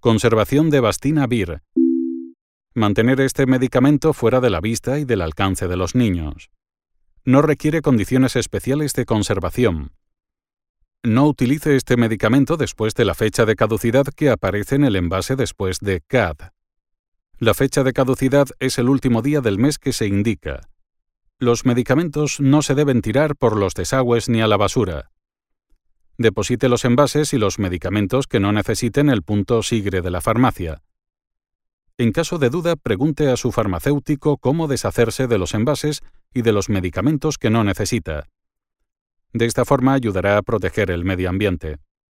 Conservación de Bastina Vir. Mantener este medicamento fuera de la vista y del alcance de los niños. No requiere condiciones especiales de conservación. No utilice este medicamento después de la fecha de caducidad que aparece en el envase después de CAD. La fecha de caducidad es el último día del mes que se indica. Los medicamentos no se deben tirar por los desagües ni a la basura. Deposite los envases y los medicamentos que no necesiten el punto SIGRE de la farmacia. En caso de duda, pregunte a su farmacéutico cómo deshacerse de los envases y de los medicamentos que no necesita. De esta forma ayudará a proteger el medio ambiente.